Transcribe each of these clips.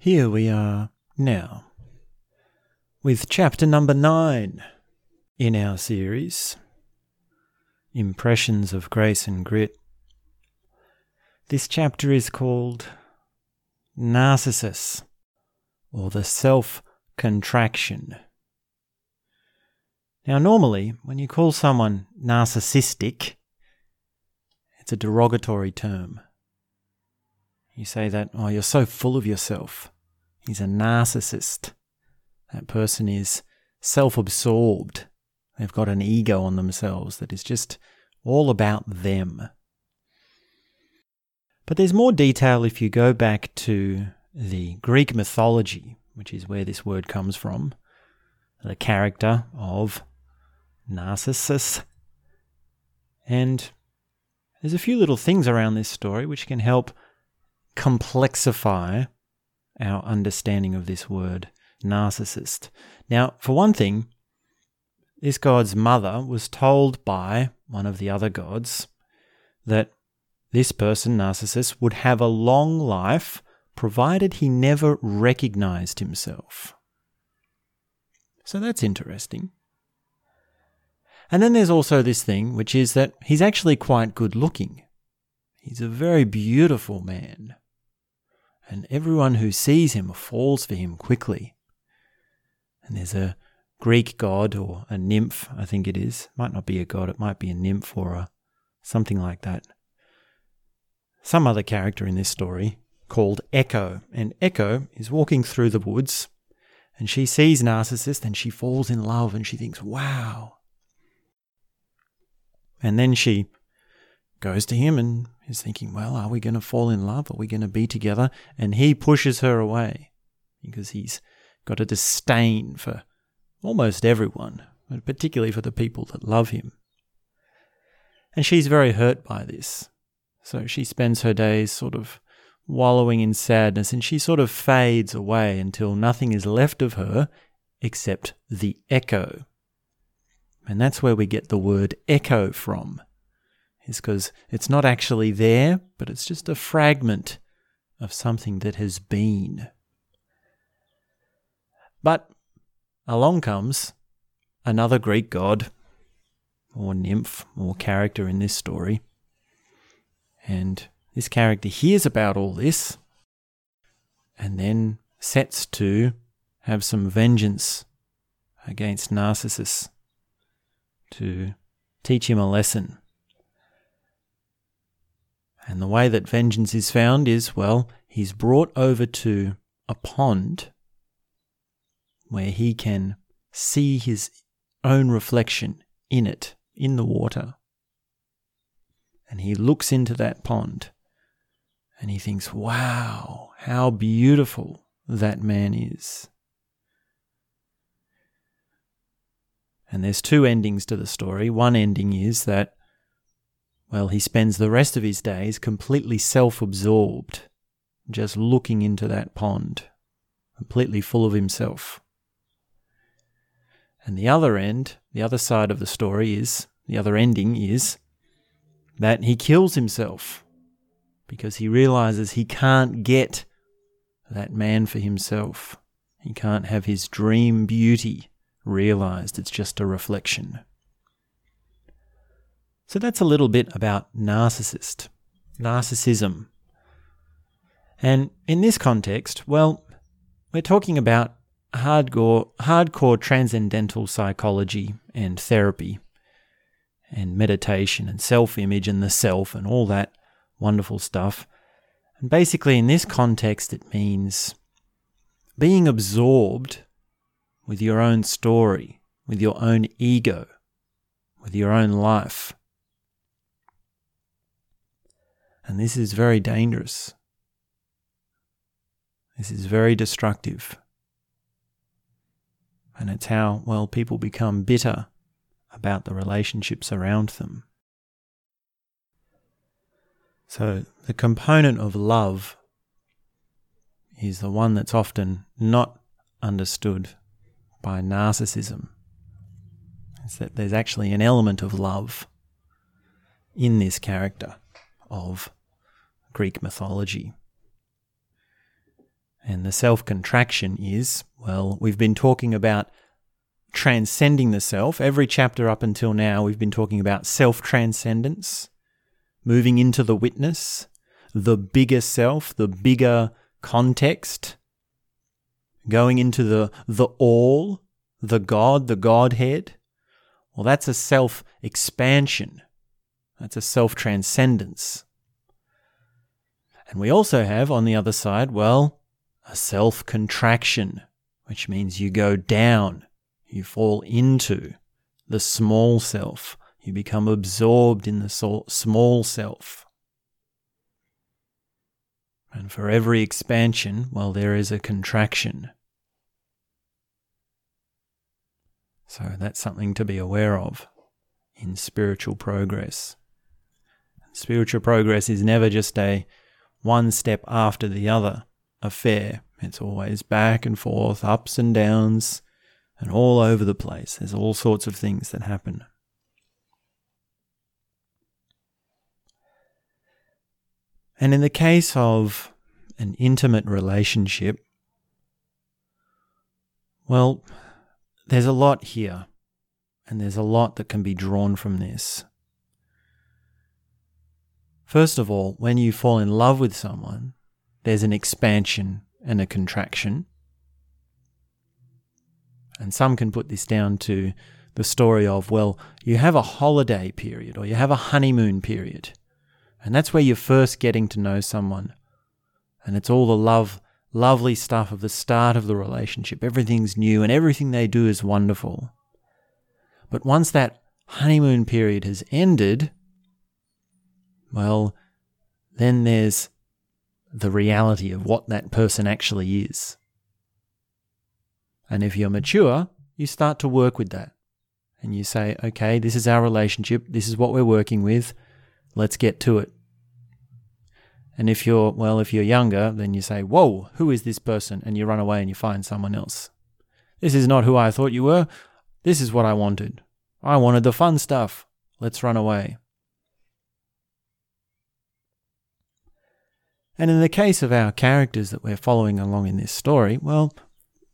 Here we are now with chapter number nine in our series Impressions of Grace and Grit. This chapter is called Narcissus or the Self Contraction. Now, normally, when you call someone narcissistic, it's a derogatory term. You say that, oh, you're so full of yourself. He's a narcissist. That person is self absorbed. They've got an ego on themselves that is just all about them. But there's more detail if you go back to the Greek mythology, which is where this word comes from, the character of Narcissus. And there's a few little things around this story which can help complexify our understanding of this word, narcissist. Now, for one thing, this god's mother was told by one of the other gods that this person, Narcissus, would have a long life provided he never recognized himself. So that's interesting. And then there's also this thing, which is that he's actually quite good looking. He's a very beautiful man and everyone who sees him falls for him quickly. And there's a Greek god or a nymph, I think it is. Might not be a god, it might be a nymph or a something like that. Some other character in this story called Echo, and Echo is walking through the woods and she sees Narcissus and she falls in love and she thinks, wow. And then she goes to him and is thinking, well, are we going to fall in love? Are we going to be together? And he pushes her away because he's got a disdain for almost everyone, but particularly for the people that love him. And she's very hurt by this. So she spends her days sort of wallowing in sadness and she sort of fades away until nothing is left of her except the echo. And that's where we get the word echo from is because it's not actually there, but it's just a fragment of something that has been. But along comes another Greek god, or nymph, or character in this story. And this character hears about all this and then sets to have some vengeance against Narcissus to teach him a lesson. And the way that vengeance is found is well, he's brought over to a pond where he can see his own reflection in it, in the water. And he looks into that pond and he thinks, wow, how beautiful that man is. And there's two endings to the story. One ending is that well, he spends the rest of his days completely self absorbed, just looking into that pond, completely full of himself. And the other end, the other side of the story is, the other ending is that he kills himself because he realizes he can't get that man for himself. He can't have his dream beauty realized. It's just a reflection. So that's a little bit about narcissist, narcissism. And in this context, well, we're talking about hardcore, hardcore transcendental psychology and therapy and meditation and self image and the self and all that wonderful stuff. And basically, in this context, it means being absorbed with your own story, with your own ego, with your own life. And this is very dangerous. This is very destructive. And it's how, well, people become bitter about the relationships around them. So, the component of love is the one that's often not understood by narcissism. Is that there's actually an element of love in this character of Greek mythology. And the self contraction is, well, we've been talking about transcending the self. Every chapter up until now, we've been talking about self transcendence, moving into the witness, the bigger self, the bigger context, going into the, the all, the God, the Godhead. Well, that's a self expansion. That's a self transcendence. And we also have on the other side, well, a self contraction, which means you go down, you fall into the small self, you become absorbed in the small self. And for every expansion, well, there is a contraction. So that's something to be aware of in spiritual progress. Spiritual progress is never just a one step after the other affair. It's always back and forth, ups and downs, and all over the place. There's all sorts of things that happen. And in the case of an intimate relationship, well, there's a lot here, and there's a lot that can be drawn from this. First of all, when you fall in love with someone, there's an expansion and a contraction. And some can put this down to the story of, well, you have a holiday period or you have a honeymoon period. And that's where you're first getting to know someone. And it's all the love, lovely stuff of the start of the relationship. Everything's new and everything they do is wonderful. But once that honeymoon period has ended, well, then there's the reality of what that person actually is. And if you're mature, you start to work with that. And you say, okay, this is our relationship. This is what we're working with. Let's get to it. And if you're, well, if you're younger, then you say, whoa, who is this person? And you run away and you find someone else. This is not who I thought you were. This is what I wanted. I wanted the fun stuff. Let's run away. And in the case of our characters that we're following along in this story, well,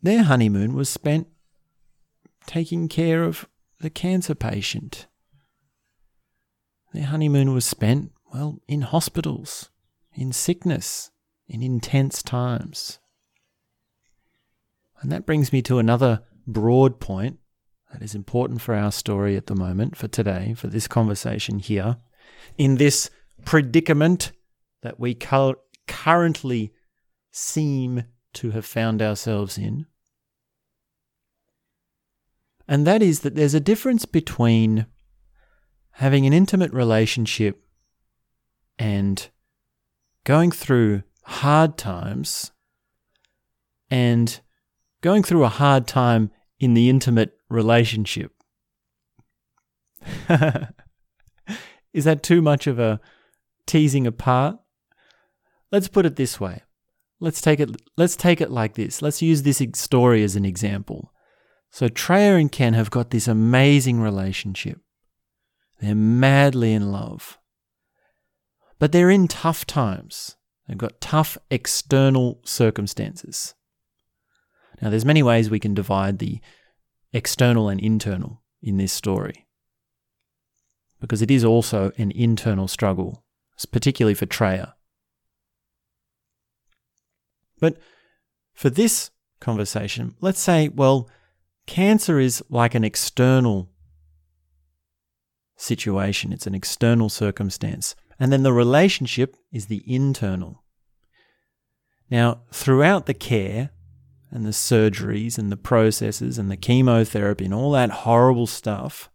their honeymoon was spent taking care of the cancer patient. Their honeymoon was spent, well, in hospitals, in sickness, in intense times. And that brings me to another broad point that is important for our story at the moment, for today, for this conversation here. In this predicament that we currently seem to have found ourselves in. And that is that there's a difference between having an intimate relationship and going through hard times and going through a hard time in the intimate relationship. is that too much of a teasing apart? Let's put it this way. Let's take it let's take it like this. Let's use this story as an example. So Treya and Ken have got this amazing relationship. They're madly in love. But they're in tough times. They've got tough external circumstances. Now there's many ways we can divide the external and internal in this story. Because it is also an internal struggle, particularly for Treya. But for this conversation, let's say, well, cancer is like an external situation, it's an external circumstance. And then the relationship is the internal. Now, throughout the care and the surgeries and the processes and the chemotherapy and all that horrible stuff,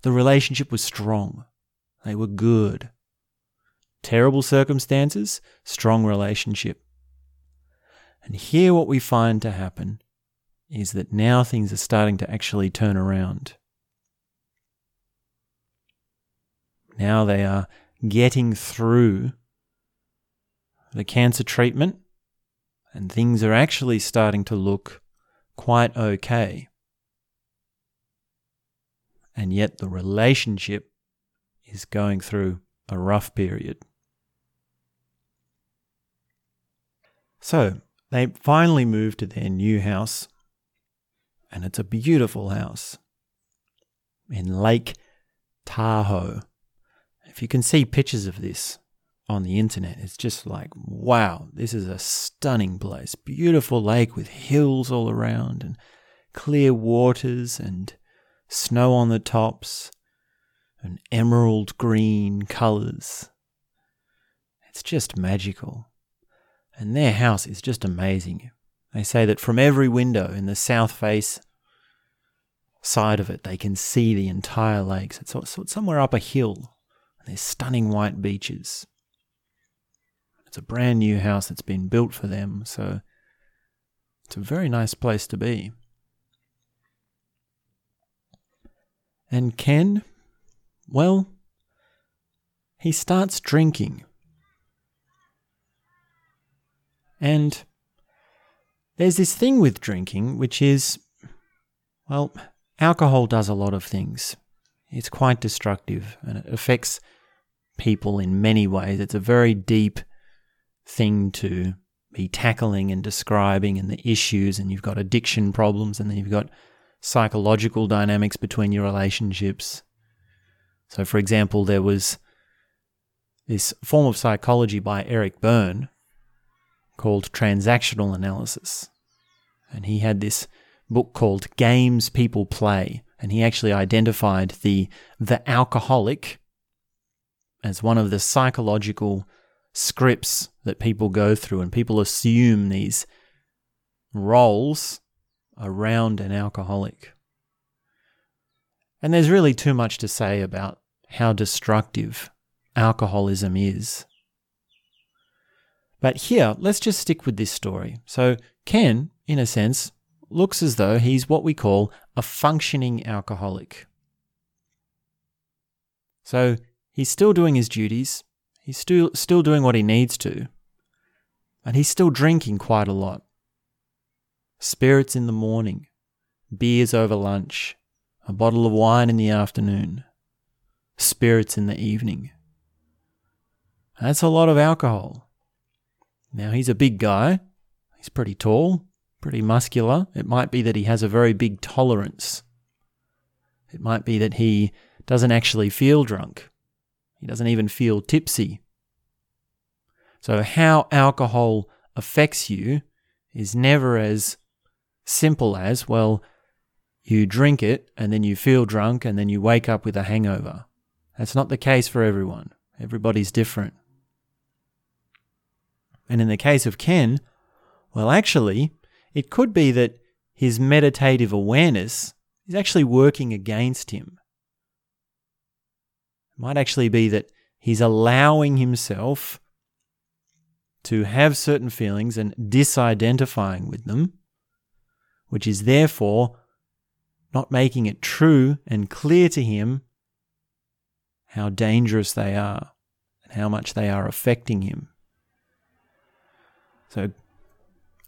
the relationship was strong. They were good. Terrible circumstances, strong relationship. And here, what we find to happen is that now things are starting to actually turn around. Now they are getting through the cancer treatment, and things are actually starting to look quite okay. And yet the relationship is going through a rough period. So, they finally move to their new house, and it's a beautiful house in Lake Tahoe. If you can see pictures of this on the internet, it's just like, wow, this is a stunning place. Beautiful lake with hills all around and clear waters and snow on the tops and emerald green colors. It's just magical. And their house is just amazing. They say that from every window in the south face side of it, they can see the entire lakes. It's, it's somewhere up a hill, and there's stunning white beaches. It's a brand new house that's been built for them, so it's a very nice place to be. And Ken, well, he starts drinking. And there's this thing with drinking, which is, well, alcohol does a lot of things. It's quite destructive and it affects people in many ways. It's a very deep thing to be tackling and describing, and the issues, and you've got addiction problems, and then you've got psychological dynamics between your relationships. So, for example, there was this form of psychology by Eric Berne called transactional analysis. And he had this book called Games People Play. And he actually identified the, the alcoholic as one of the psychological scripts that people go through. And people assume these roles around an alcoholic. And there's really too much to say about how destructive alcoholism is. But here, let's just stick with this story. So, Ken, in a sense, looks as though he's what we call a functioning alcoholic. So, he's still doing his duties, he's still, still doing what he needs to, and he's still drinking quite a lot. Spirits in the morning, beers over lunch, a bottle of wine in the afternoon, spirits in the evening. That's a lot of alcohol. Now, he's a big guy. He's pretty tall, pretty muscular. It might be that he has a very big tolerance. It might be that he doesn't actually feel drunk. He doesn't even feel tipsy. So, how alcohol affects you is never as simple as, well, you drink it and then you feel drunk and then you wake up with a hangover. That's not the case for everyone. Everybody's different. And in the case of Ken, well, actually, it could be that his meditative awareness is actually working against him. It might actually be that he's allowing himself to have certain feelings and disidentifying with them, which is therefore not making it true and clear to him how dangerous they are and how much they are affecting him. So,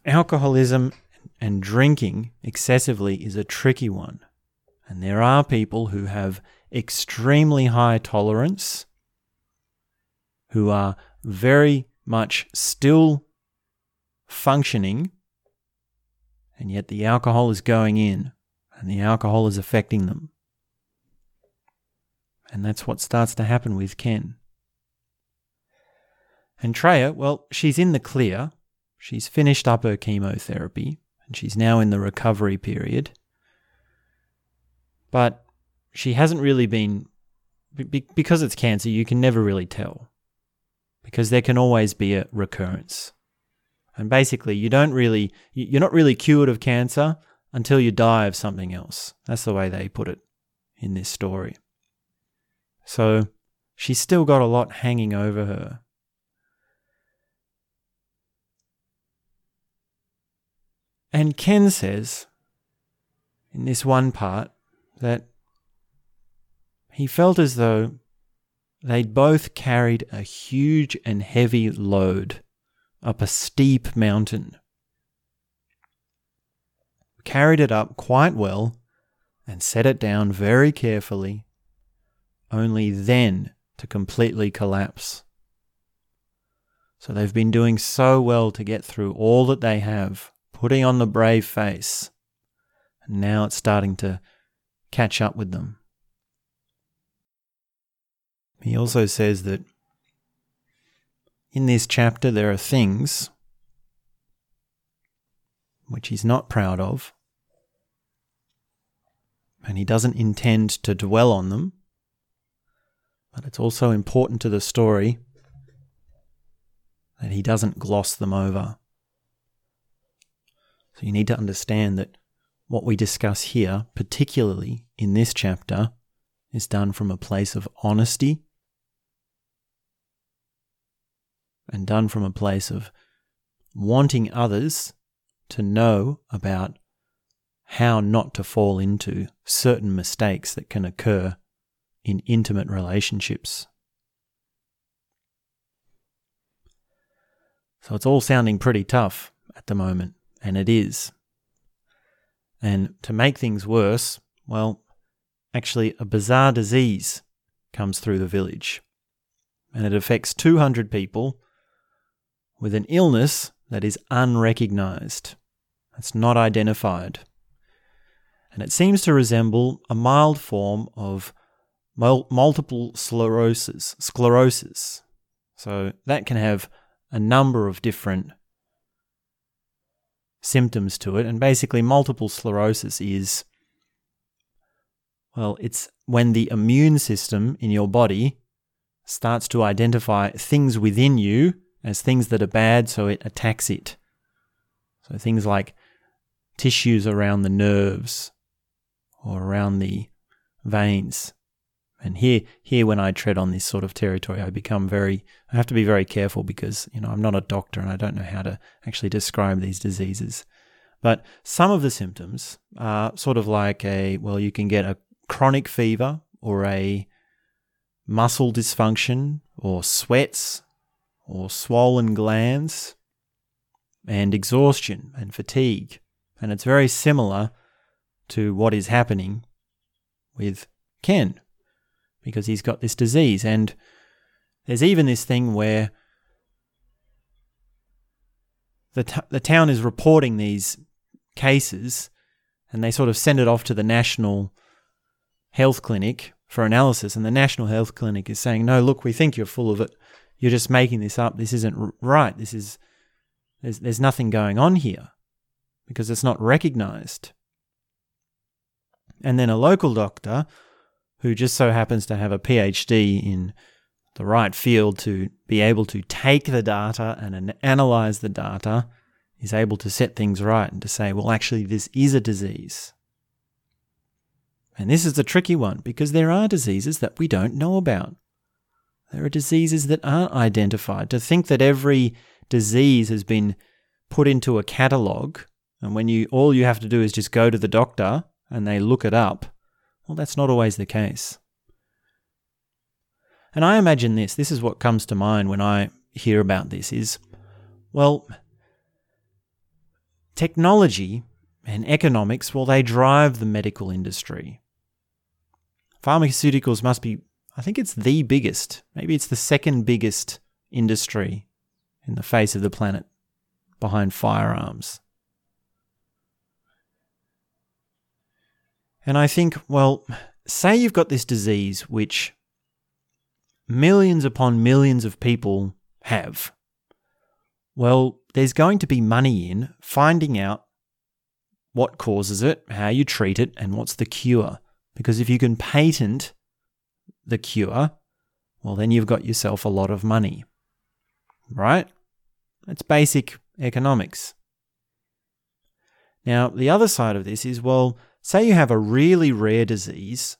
alcoholism and drinking excessively is a tricky one. And there are people who have extremely high tolerance, who are very much still functioning, and yet the alcohol is going in and the alcohol is affecting them. And that's what starts to happen with Ken. And Treya, well, she's in the clear She's finished up her chemotherapy and she's now in the recovery period. But she hasn't really been, because it's cancer, you can never really tell. Because there can always be a recurrence. And basically, you don't really, you're not really cured of cancer until you die of something else. That's the way they put it in this story. So she's still got a lot hanging over her. And Ken says in this one part that he felt as though they'd both carried a huge and heavy load up a steep mountain. Carried it up quite well and set it down very carefully, only then to completely collapse. So they've been doing so well to get through all that they have, putting on the brave face. And now it's starting to catch up with them. He also says that in this chapter there are things which he's not proud of, and he doesn't intend to dwell on them, but it's also important to the story that he doesn't gloss them over. So you need to understand that what we discuss here, particularly in this chapter, is done from a place of honesty and done from a place of wanting others to know about how not to fall into certain mistakes that can occur in intimate relationships. So it's all sounding pretty tough at the moment, and it is. And to make things worse, well, actually, a bizarre disease comes through the village, and it affects 200 people with an illness that is unrecognized. It's not identified. And it seems to resemble a mild form of mul- multiple sclerosis. Sclerosis. So that can have a number of different symptoms to it. And basically, multiple sclerosis is, well, it's when the immune system in your body starts to identify things within you as things that are bad, so it attacks it. So things like tissues around the nerves or around the veins. And here, here, when I tread on this sort of territory, I become very, I have to be very careful because, you know, I'm not a doctor and I don't know how to actually describe these diseases. But some of the symptoms are sort of like a, well, you can get a chronic fever or a muscle dysfunction or sweats or swollen glands and exhaustion and fatigue. And it's very similar to what is happening with Ken because he's got this disease. And there's even this thing where the, t- the town is reporting these cases and they sort of send it off to the national health clinic for analysis. And the national health clinic is saying, no, look, we think you're full of it you're just making this up. This isn't right. This is there's there's nothing going on here because it's not recognized. And then a local doctor who just so happens to have a PhD in the right field to be able to take the data and analyze the data is able to set things right and to say, well, actually, this is a disease. And this is the tricky one because there are diseases that we don't know about. There are diseases that aren't identified. To think that every disease has been put into a catalogue, and when you all you have to do is just go to the doctor and they look it up, well, that's not always the case. And I imagine this, this is what comes to mind when I hear about this is, well, technology and economics, well, they drive the medical industry. Pharmaceuticals must be I think it's the biggest, maybe it's the second biggest industry in the face of the planet behind firearms. And I think, well, say you've got this disease which millions upon millions of people have. Well, there's going to be money in finding out what causes it, how you treat it, and what's the cure. Because if you can patent the cure, well, then you've got yourself a lot of money. Right? It's basic economics. Now, the other side of this is well, say you have a really rare disease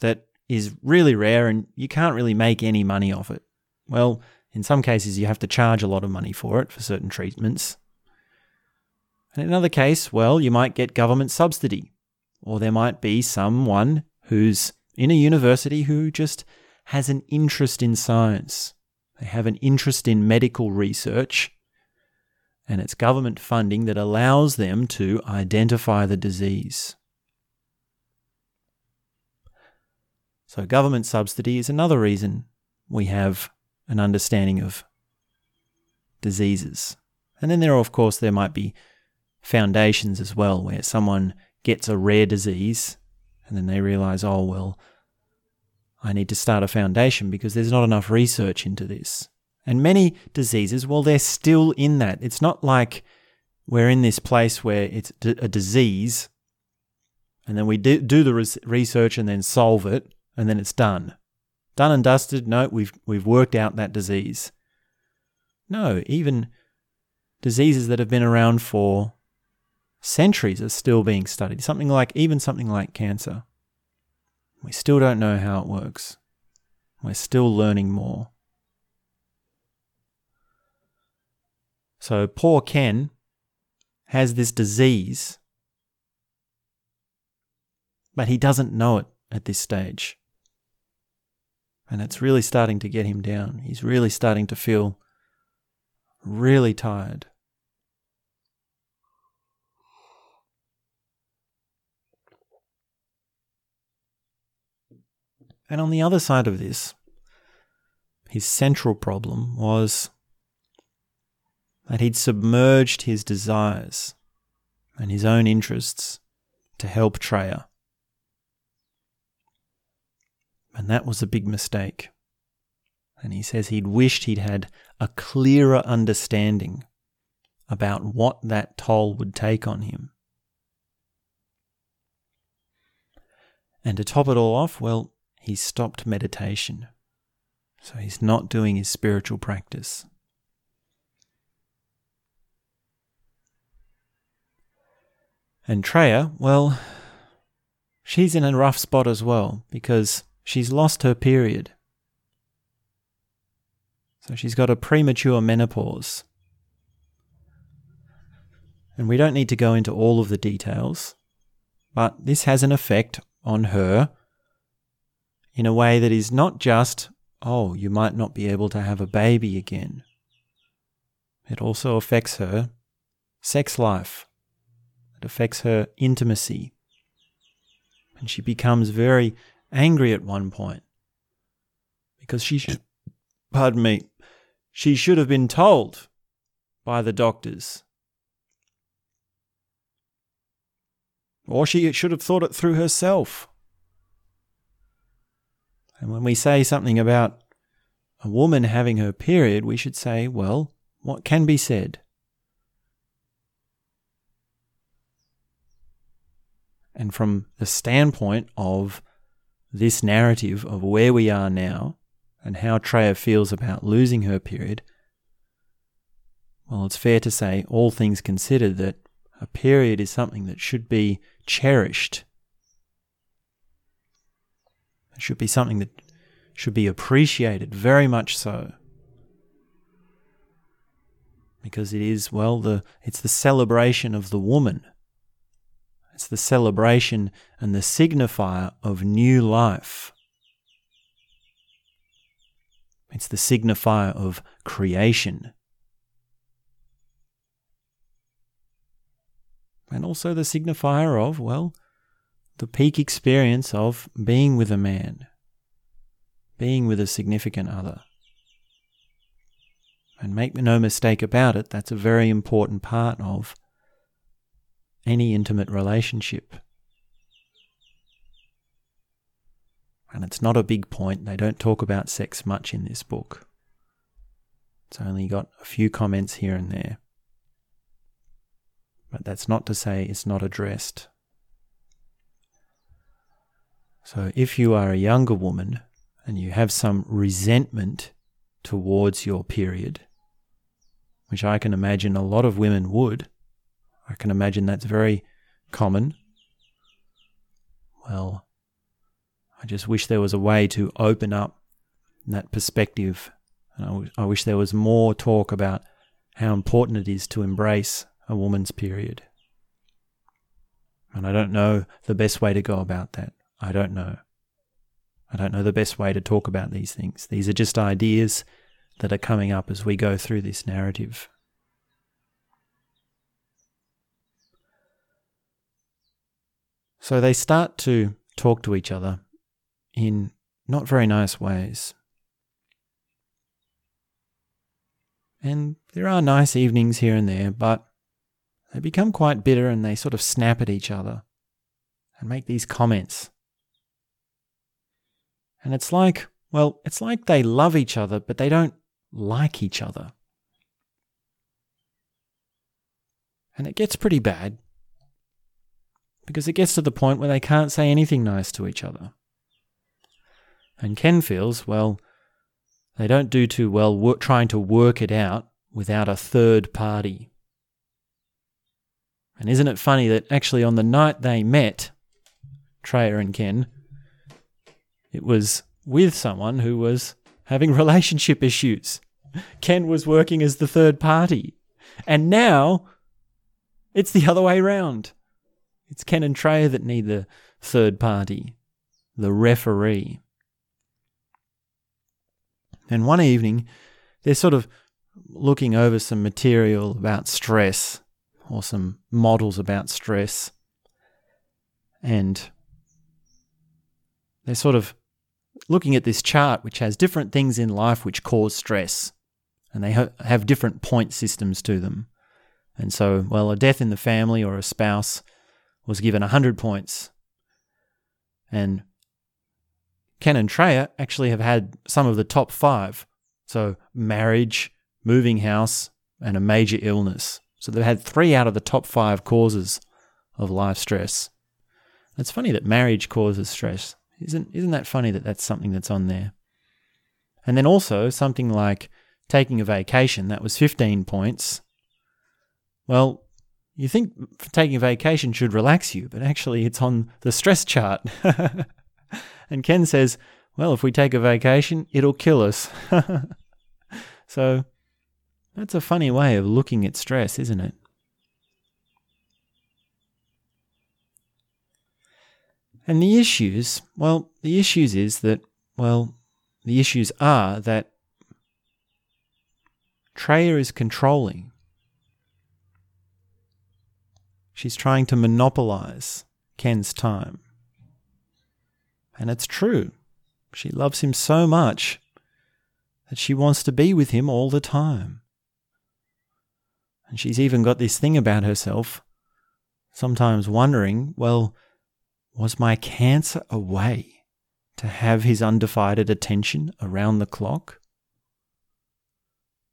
that is really rare and you can't really make any money off it. Well, in some cases, you have to charge a lot of money for it for certain treatments. And in another case, well, you might get government subsidy, or there might be someone who's in a university who just has an interest in science. They have an interest in medical research, and it's government funding that allows them to identify the disease. So, government subsidy is another reason we have an understanding of diseases. And then there are, of course, there might be foundations as well, where someone gets a rare disease and then they realize, oh, well, I need to start a foundation because there's not enough research into this. And many diseases, well, they're still in that. It's not like we're in this place where it's a disease and then we do, the research and then solve it and then it's done. Done and dusted. No, we've, we've worked out that disease. No, even diseases that have been around for centuries are still being studied. Something like, even something like cancer. We still don't know how it works. We're still learning more. So poor Ken has this disease, but he doesn't know it at this stage. And it's really starting to get him down. He's really starting to feel really tired. And on the other side of this, his central problem was that he'd submerged his desires and his own interests to help Treya. And that was a big mistake. And he says he'd wished he'd had a clearer understanding about what that toll would take on him. And to top it all off, well, he stopped meditation. So he's not doing his spiritual practice. And Treya, well, she's in a rough spot as well because she's lost her period. So she's got a premature menopause. And we don't need to go into all of the details, but this has an effect on her in a way that is not just, oh, you might not be able to have a baby again. It also affects her sex life. Affects her intimacy. And she becomes very angry at one point because she should, pardon me, she should have been told by the doctors. Or she should have thought it through herself. And when we say something about a woman having her period, we should say, well, what can be said? And from the standpoint of this narrative of where we are now and how Treya feels about losing her period, well, it's fair to say, all things considered, that a period is something that should be cherished it should be something that should be appreciated very much so. Because it is, well, the it's the celebration of the woman. It's the celebration and the signifier of new life. It's the signifier of creation. And also the signifier of, well, the peak experience of being with a man, being with a significant other. And make no mistake about it, that's a very important part of any intimate relationship. And it's not a big point, they don't talk about sex much in this book. It's only got a few comments here and there. But that's not to say it's not addressed. So if you are a younger woman and you have some resentment towards your period, which I can imagine a lot of women would, I can imagine that's very common. Well, I just wish there was a way to open up that perspective. And I, w- I wish there was more talk about how important it is to embrace a woman's period. And I don't know the best way to go about that. I don't know. I don't know the best way to talk about these things. These are just ideas that are coming up as we go through this narrative. So they start to talk to each other in not very nice ways. And there are nice evenings here and there, but they become quite bitter and they sort of snap at each other and make these comments. And it's like, well, it's like they love each other, but they don't like each other. And it gets pretty bad because it gets to the point where they can't say anything nice to each other. And Ken feels, well, they don't do too well wor- trying to work it out without a third party. And isn't it funny that actually on the night they met, Treya and Ken, it was with someone who was having relationship issues. Ken was working as the third party. And now it's the other way round. It's Ken and Treya that need the third party, the referee. And one evening, they're sort of looking over some material about stress or some models about stress. And they're sort of looking at this chart, which has different things in life which cause stress. And they ha- have different point systems to them. And so, well, a death in the family or a spouse was given 100 points. And Ken and Treya actually have had some of the top five. So, marriage, moving house, and a major illness. So, they've had three out of the top five causes of life stress. It's funny that marriage causes stress. Isn't, isn't that funny that that's something that's on there? And then also something like taking a vacation, that was 15 points. Well, you think taking a vacation should relax you, but actually it's on the stress chart. and Ken says, well, if we take a vacation, it'll kill us. so that's a funny way of looking at stress, isn't it? And the issues, well, the issues is that, well, the issues are that Treya is controlling. She's trying to monopolize Ken's time. And it's true. She loves him so much that she wants to be with him all the time. And she's even got this thing about herself, sometimes wondering, well, was my cancer a way to have his undivided attention around the clock?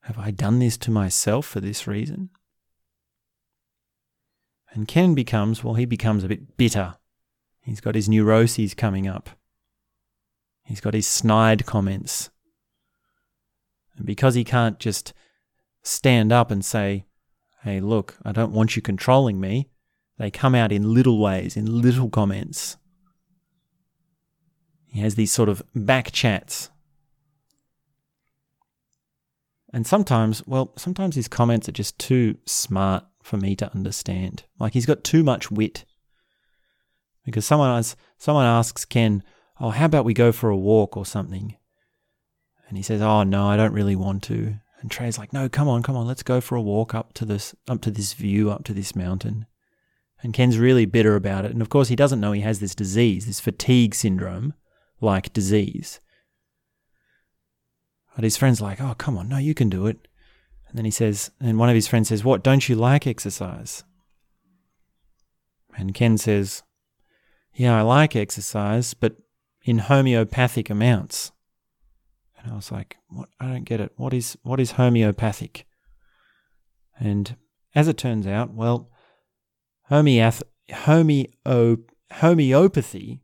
Have I done this to myself for this reason? And Ken becomes, well, he becomes a bit bitter. He's got his neuroses coming up. He's got his snide comments. And because he can't just stand up and say, hey, look, I don't want you controlling me, they come out in little ways, in little comments. He has these sort of back chats. And sometimes, well, sometimes his comments are just too smart for me to understand. Like he's got too much wit. Because someone asks, someone asks Ken, "Oh, how about we go for a walk or something?" And he says, "Oh no, I don't really want to." And Trey's like, "No, come on, come on, let's go for a walk up to this up to this view, up to this mountain." And Ken's really bitter about it. And of course, he doesn't know he has this disease, this fatigue syndrome like disease. But his friend's like, "Oh, come on, no, you can do it." And then he says, and one of his friends says, What, don't you like exercise? And Ken says, Yeah, I like exercise, but in homeopathic amounts. And I was like, What? I don't get it. What is, what is homeopathic? And as it turns out, well, homeo, homeopathy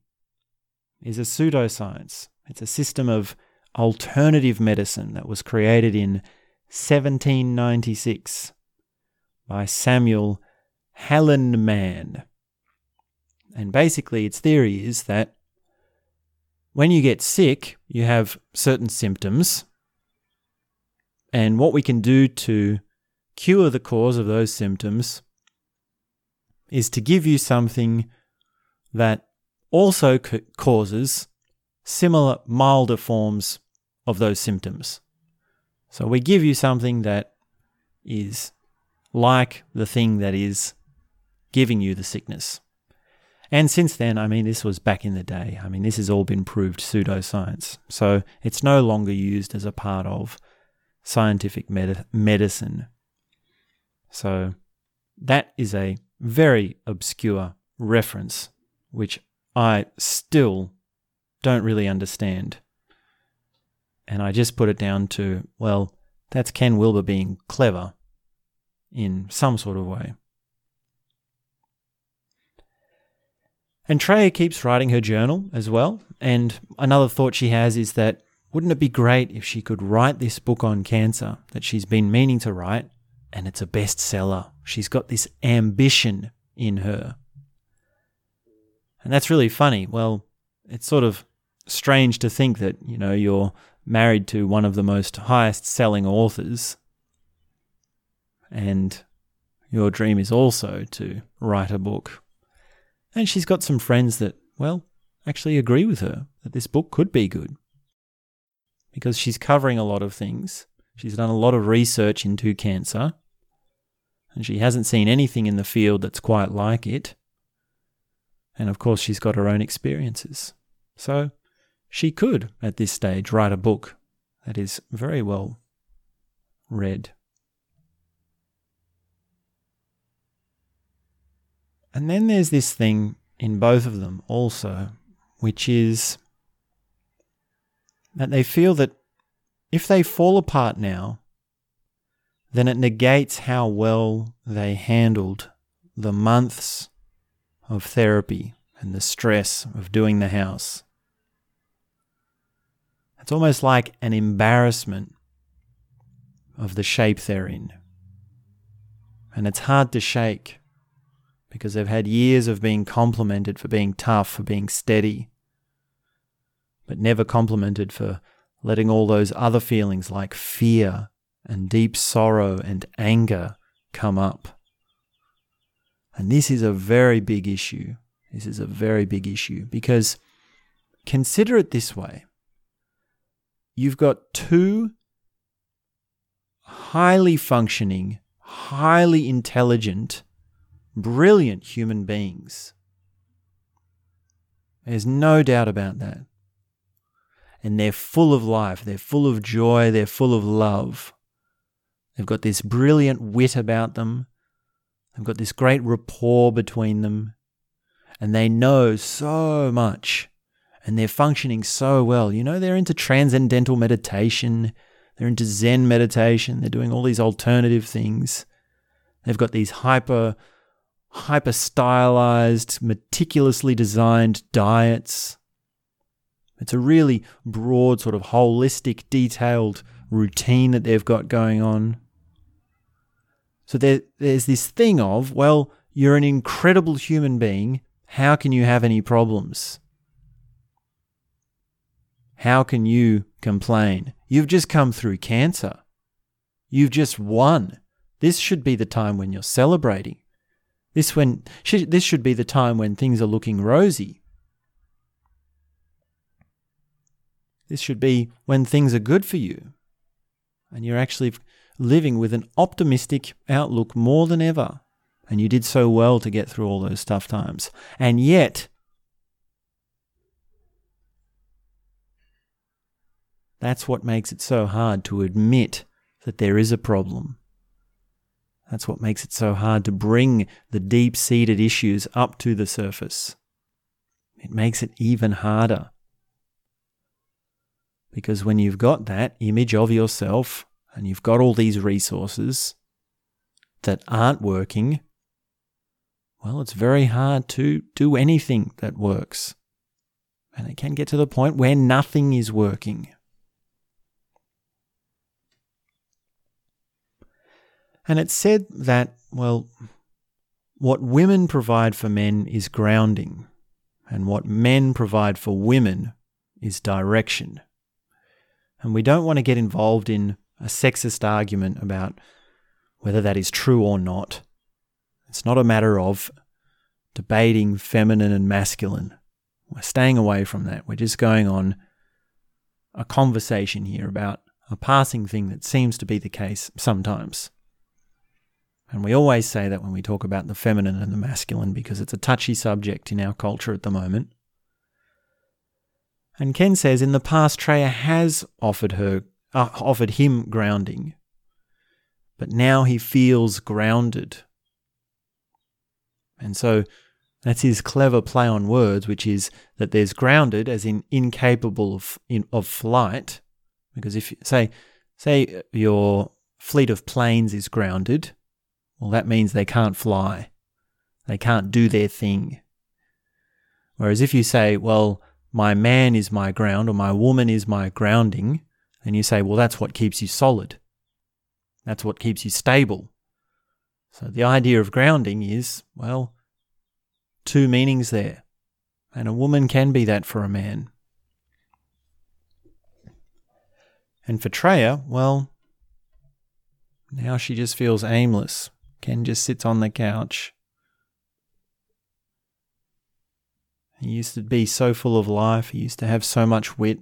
is a pseudoscience. It's a system of alternative medicine that was created in 1796 by Samuel Hahnemann. And basically, its theory is that when you get sick, you have certain symptoms. And what we can do to cure the cause of those symptoms is to give you something that also causes similar milder forms of those symptoms. So we give you something that is like the thing that is giving you the sickness. And since then, I mean, this was back in the day. I mean, this has all been proved pseudoscience. So it's no longer used as a part of scientific med- medicine. So that is a very obscure reference, which I still don't really understand. And I just put it down to, well, that's Ken Wilber being clever in some sort of way. And Treya keeps writing her journal as well. And another thought she has is that wouldn't it be great if she could write this book on cancer that she's been meaning to write and it's a bestseller? She's got this ambition in her. And that's really funny. Well, it's sort of strange to think that, you know, you're married to one of the most highest selling authors and your dream is also to write a book. And she's got some friends that, well, actually agree with her that this book could be good because she's covering a lot of things. She's done a lot of research into cancer and she hasn't seen anything in the field that's quite like it. And of course, she's got her own experiences. So she could, at this stage, write a book that is very well read. And then there's this thing in both of them also, which is that they feel that if they fall apart now, then it negates how well they handled the months of therapy and the stress of doing the house. It's almost like an embarrassment of the shape they're in. And it's hard to shake because they've had years of being complimented for being tough, for being steady, but never complimented for letting all those other feelings like fear and deep sorrow and anger come up. And this is a very big issue. This is a very big issue because consider it this way you've got two highly functioning, highly intelligent, brilliant human beings. There's no doubt about that. And they're full of life, they're full of joy, they're full of love. They've got this brilliant wit about them. They've got this great rapport between them. And they know so much. And they're functioning so well. You know, they're into transcendental meditation. They're into Zen meditation. They're doing all these alternative things. They've got these hyper, hyper stylized, meticulously designed diets. It's a really broad, sort of holistic, detailed routine that they've got going on. So there, there's this thing of, well, you're an incredible human being. How can you have any problems? How can you complain? You've just come through cancer. You've just won. This should be the time when you're celebrating. This when this should be the time when things are looking rosy. This should be when things are good for you. And you're actually living with an optimistic outlook more than ever. And you did so well to get through all those tough times. And yet, that's what makes it so hard to admit that there is a problem. That's what makes it so hard to bring the deep seated issues up to the surface. It makes it even harder. Because when you've got that image of yourself and you've got all these resources that aren't working, well, it's very hard to do anything that works. And it can get to the point where nothing is working. And it's said that, well, what women provide for men is grounding, and what men provide for women is direction. And we don't want to get involved in a sexist argument about whether that is true or not. It's not a matter of debating feminine and masculine. We're staying away from that. We're just going on a conversation here about a passing thing that seems to be the case sometimes. And we always say that when we talk about the feminine and the masculine because it's a touchy subject in our culture at the moment. And Ken says in the past, Treya has offered her uh, offered him grounding, but now he feels grounded. And so that's his clever play on words, which is that there's grounded, as in incapable of in, of flight. Because if say say your fleet of planes is grounded, well, that means they can't fly, they can't do their thing. Whereas if you say, well, my man is my ground or my woman is my grounding, then you say, well, that's what keeps you solid. That's what keeps you stable. So the idea of grounding is, well, two meanings there. And a woman can be that for a man. And for Treya, well, now she just feels aimless. Ken just sits on the couch. He used to be so full of life, he used to have so much wit,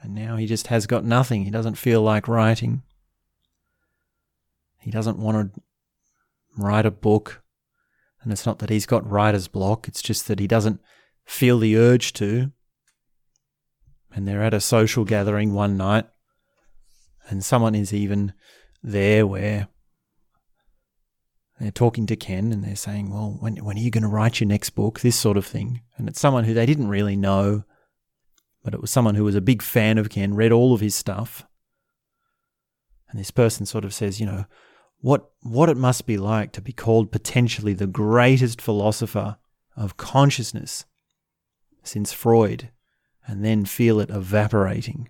and now he just has got nothing. He doesn't feel like writing. He doesn't want to write a book. And it's not that he's got writer's block, it's just that he doesn't feel the urge to. And they're at a social gathering one night, and someone is even there where they're talking to Ken and they're saying, Well, when, when are you going to write your next book? This sort of thing. And it's someone who they didn't really know, but it was someone who was a big fan of Ken, read all of his stuff. And this person sort of says, You know, what what it must be like to be called potentially the greatest philosopher of consciousness since Freud, and then feel it evaporating.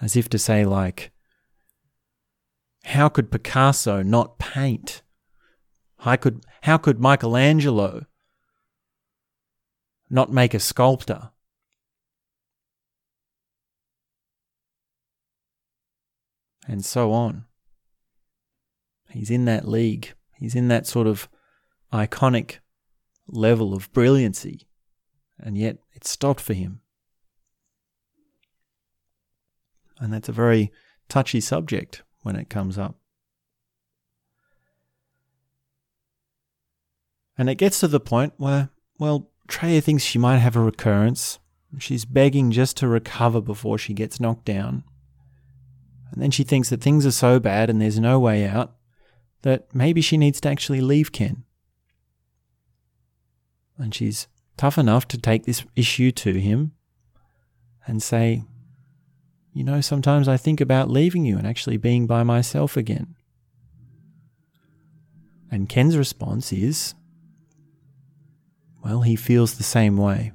As if to say, like, how could Picasso not paint? How could, how could Michelangelo not make a sculptor? and so on. He's in that league. He's in that sort of iconic level of brilliancy, and yet it stopped for him. And that's a very touchy subject when it comes up. And it gets to the point where, well, Treya thinks she might have a recurrence. She's begging just to recover before she gets knocked down. And then she thinks that things are so bad and there's no way out that maybe she needs to actually leave Ken. And she's tough enough to take this issue to him and say, You know, sometimes I think about leaving you and actually being by myself again. And Ken's response is, Well, he feels the same way.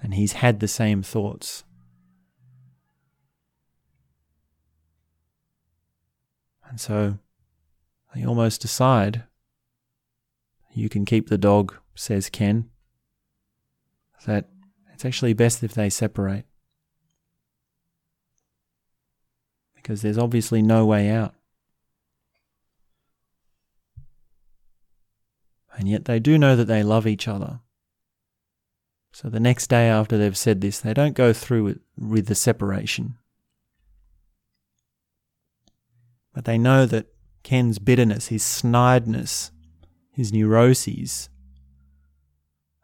And he's had the same thoughts. And so they almost decide you can keep the dog, says Ken, that it's actually best if they separate. Because there's obviously no way out. And yet they do know that they love each other. So the next day after they've said this, they don't go through with, with the separation. But they know that Ken's bitterness, his snideness, his neuroses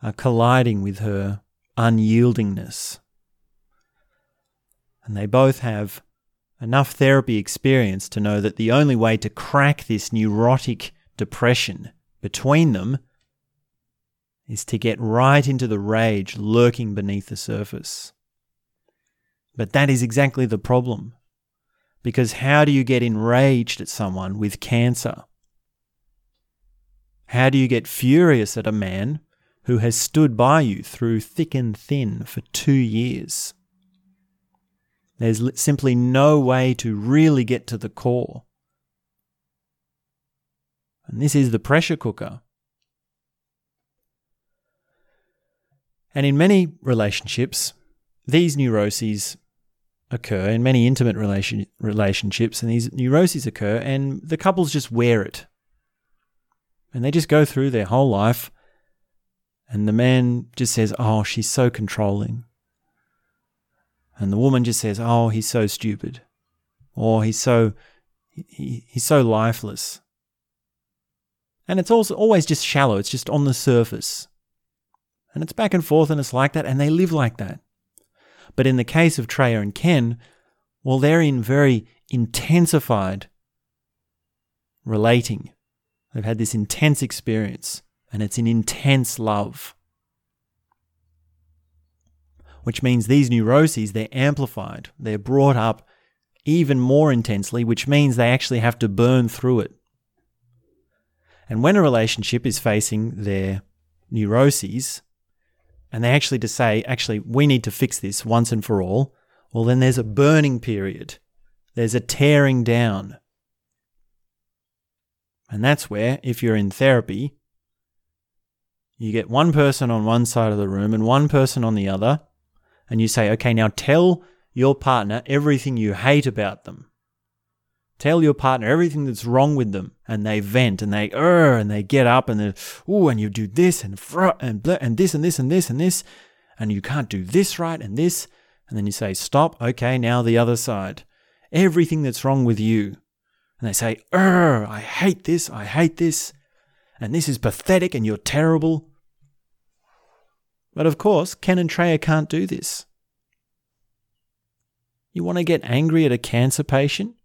are colliding with her unyieldingness. And they both have enough therapy experience to know that the only way to crack this neurotic depression between them is to get right into the rage lurking beneath the surface. But that is exactly the problem. Because how do you get enraged at someone with cancer? How do you get furious at a man who has stood by you through thick and thin for two years? There's simply no way to really get to the core. And this is the pressure cooker. And in many relationships, these neuroses occur in many intimate relation, relationships, and these neuroses occur, and the couples just wear it. And they just go through their whole life, and the man just says, Oh, she's so controlling. And the woman just says, Oh, he's so stupid. Or he's so he, he's so lifeless. And it's also always just shallow, it's just on the surface. And it's back and forth and it's like that, and they live like that. But in the case of Treya and Ken, well, they're in very intensified relating. They've had this intense experience, and it's an intense love. Which means these neuroses, they're amplified, they're brought up even more intensely, which means they actually have to burn through it. And when a relationship is facing their neuroses, and they actually to say, actually, we need to fix this once and for all, well, then there's a burning period. There's a tearing down. And that's where, if you're in therapy, you get one person on one side of the room and one person on the other, and you say, okay, now tell your partner everything you hate about them. Tell your partner everything that's wrong with them, and they vent and they er and they get up and they ooh and you do this and fr and blah, and this and this and this and this, and you can't do this right and this, and then you say stop. Okay, now the other side. Everything that's wrong with you, and they say er I hate this, I hate this, and this is pathetic and you're terrible. But of course, Ken and Treya can't do this. You want to get angry at a cancer patient?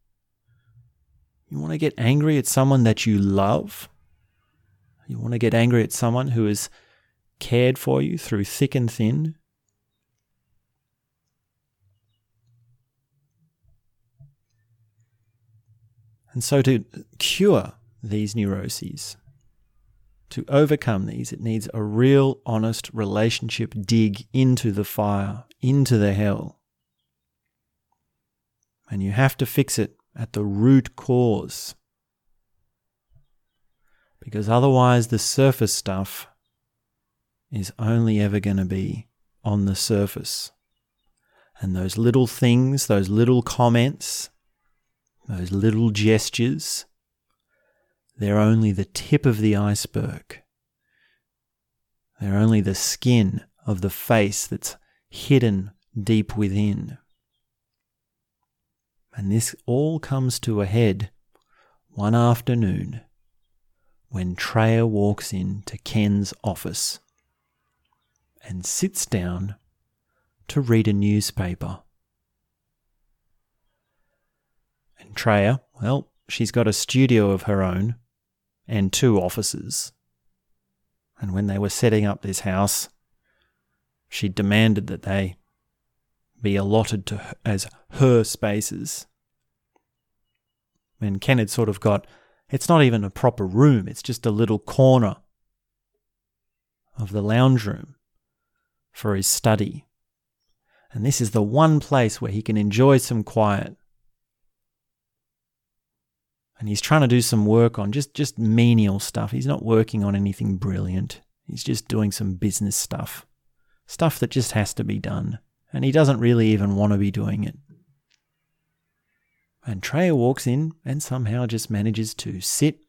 You want to get angry at someone that you love? You want to get angry at someone who has cared for you through thick and thin? And so, to cure these neuroses, to overcome these, it needs a real, honest relationship dig into the fire, into the hell. And you have to fix it at the root cause. Because otherwise, the surface stuff is only ever going to be on the surface. And those little things, those little comments, those little gestures, they're only the tip of the iceberg. They're only the skin of the face that's hidden deep within. And this all comes to a head one afternoon when Treya walks into Ken's office and sits down to read a newspaper. And Treya, well, she's got a studio of her own and two offices. And when they were setting up this house, she demanded that they be allotted to her, as her spaces. And Ken had sort of got, it's not even a proper room, it's just a little corner of the lounge room for his study. And this is the one place where he can enjoy some quiet. And he's trying to do some work on just, just menial stuff. He's not working on anything brilliant. He's just doing some business stuff. Stuff that just has to be done and he doesn't really even want to be doing it. And Treya walks in and somehow just manages to sit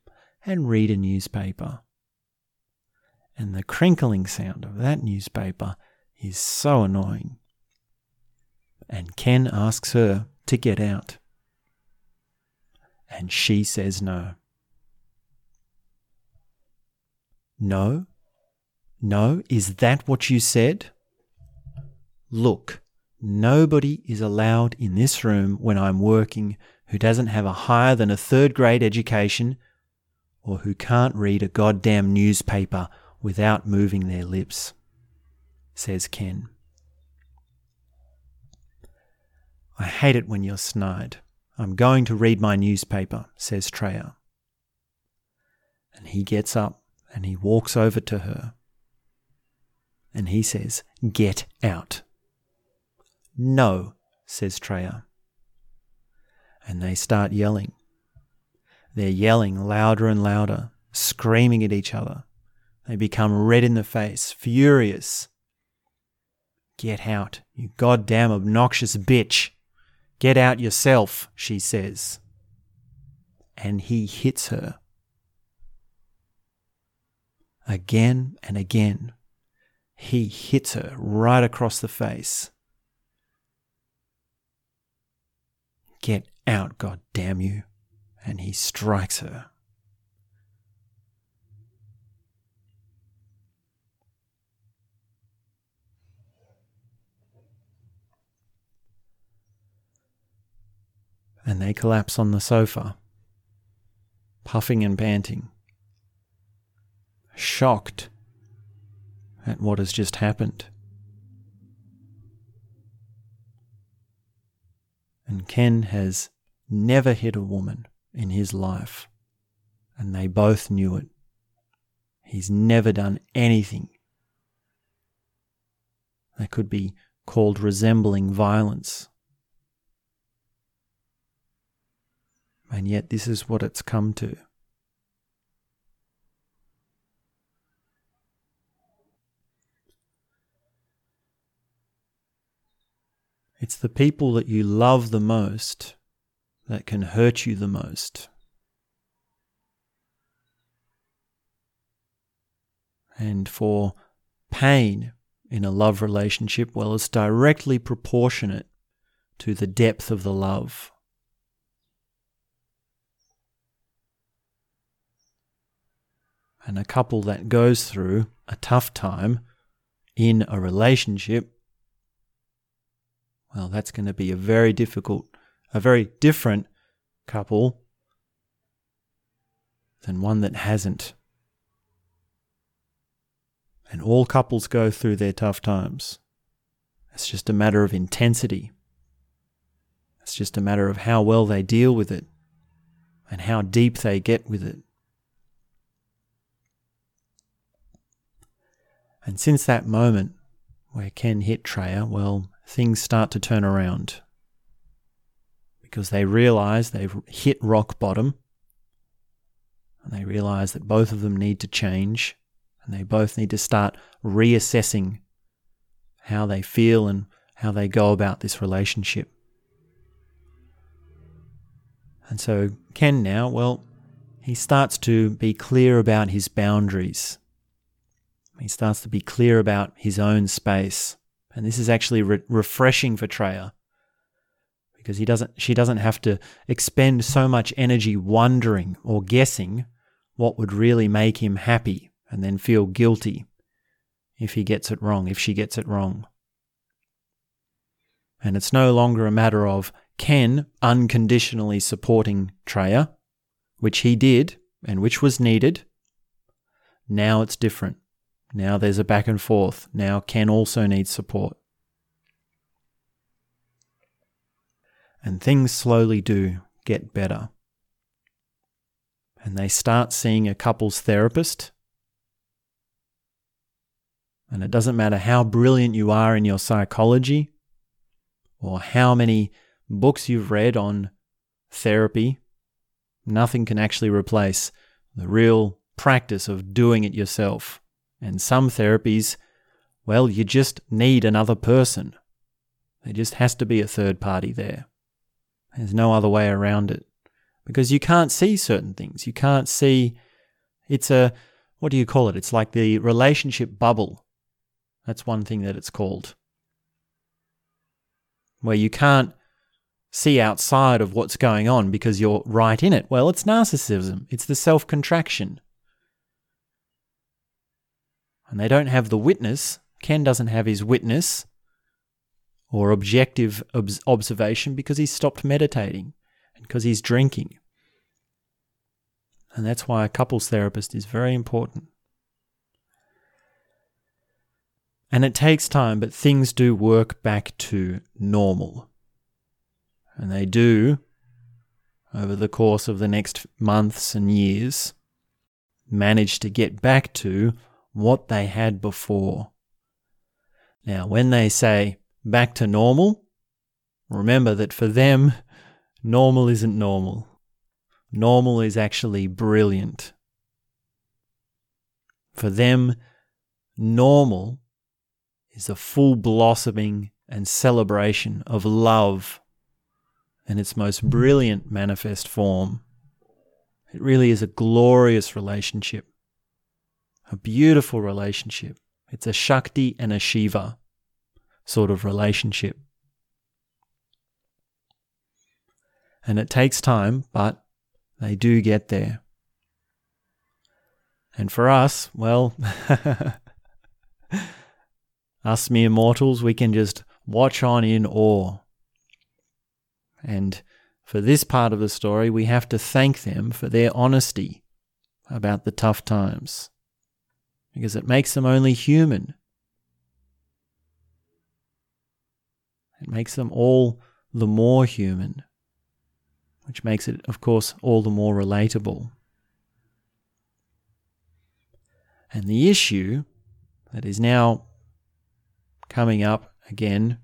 and read a newspaper. And the crinkling sound of that newspaper is so annoying. And Ken asks her to get out. And she says no. No? No? Is that what you said? Look, nobody is allowed in this room when I'm working who doesn't have a higher than a third grade education or who can't read a goddamn newspaper without moving their lips, says Ken. I hate it when you're snide. I'm going to read my newspaper, says Treya. And he gets up and he walks over to her. And he says, Get out. No, says Treya. And they start yelling. They're yelling louder and louder, screaming at each other. They become red in the face, furious. Get out, you goddamn obnoxious bitch. Get out yourself, she says. And he hits her. Again and again, he hits her right across the face. Get out, God damn you. And he strikes her. And they collapse on the sofa, puffing and panting, shocked at what has just happened. And Ken has never hit a woman in his life, and they both knew it. He's never done anything that could be called resembling violence. And yet, this is what it's come to. It's the people that you love the most that can hurt you the most. And for pain in a love relationship, well, it's directly proportionate to the depth of the love. And a couple that goes through a tough time in a relationship, well, that's going to be a very difficult, a very different couple than one that hasn't. And all couples go through their tough times. It's just a matter of intensity. It's just a matter of how well they deal with it and how deep they get with it. And since that moment where Ken hit Treya, well, things start to turn around because they realize they've hit rock bottom and they realize that both of them need to change and they both need to start reassessing how they feel and how they go about this relationship. And so, Ken now, well, he starts to be clear about his boundaries. He starts to be clear about his own space. And this is actually re- refreshing for Treya because he doesn't, she doesn't have to expend so much energy wondering or guessing what would really make him happy and then feel guilty if he gets it wrong, if she gets it wrong. And it's no longer a matter of Ken unconditionally supporting Treya, which he did and which was needed. Now it's different. Now there's a back and forth. Now Ken also needs support. And things slowly do get better. And they start seeing a couples therapist and it doesn't matter how brilliant you are in your psychology or how many books you've read on therapy, nothing can actually replace the real practice of doing it yourself. And some therapies, well, you just need another person. There just has to be a third party there. There's no other way around it. Because you can't see certain things. You can't see, it's a, what do you call it? It's like the relationship bubble that's one thing that it's called. Where you can't see outside of what's going on because you're right in it. Well, it's narcissism, it's the self contraction. And they don't have the witness. Ken doesn't have his witness or objective ob- observation because he's stopped meditating and because he's drinking. And that's why a couples therapist is very important. And it takes time, but things do work back to normal. And they do over the course of the next months and years manage to get back to what they had before. Now, when they say back to normal, remember that for them, normal isn't normal. Normal is actually brilliant. For them, normal is a full blossoming and celebration of love in its most brilliant manifest form. It really is a glorious relationship, a beautiful relationship. It's a Shakti and a Shiva sort of relationship. And it takes time, but they do get there. And for us, well, Us mere mortals, we can just watch on in awe. And for this part of the story, we have to thank them for their honesty about the tough times because it makes them only human. It makes them all the more human, which makes it, of course, all the more relatable. And the issue that is now coming up again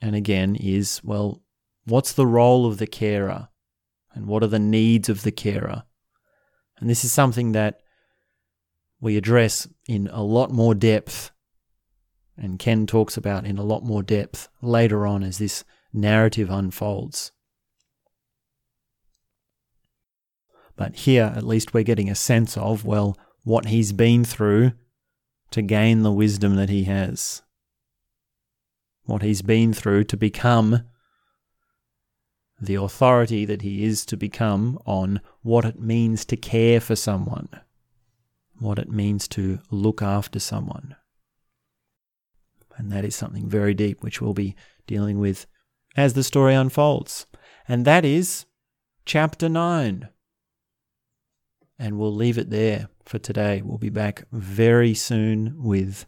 and again is well, what's the role of the carer? And what are the needs of the carer? And this is something that we address in a lot more depth, and Ken talks about in a lot more depth later on as this narrative unfolds. But here, at least, we're getting a sense of, well, what he's been through to gain the wisdom that he has. What he's been through to become the authority that he is to become on what it means to care for someone what it means to look after someone. And that is something very deep, which we'll be dealing with as the story unfolds. And that is chapter 9. And we'll leave it there for today. We'll be back very soon with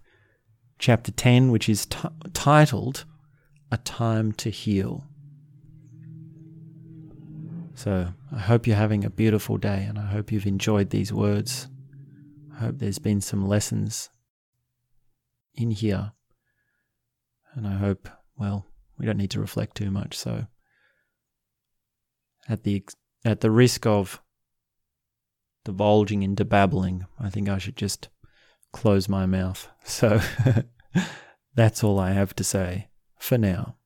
chapter 10, which is t- titled A Time to Heal. So I hope you're having a beautiful day and I hope you've enjoyed these words. I hope there's been some lessons in here. And I hope, well, we don't need to reflect too much. So, at the at the risk of divulging into babbling, I think I should just close my mouth. So, that's all I have to say for now.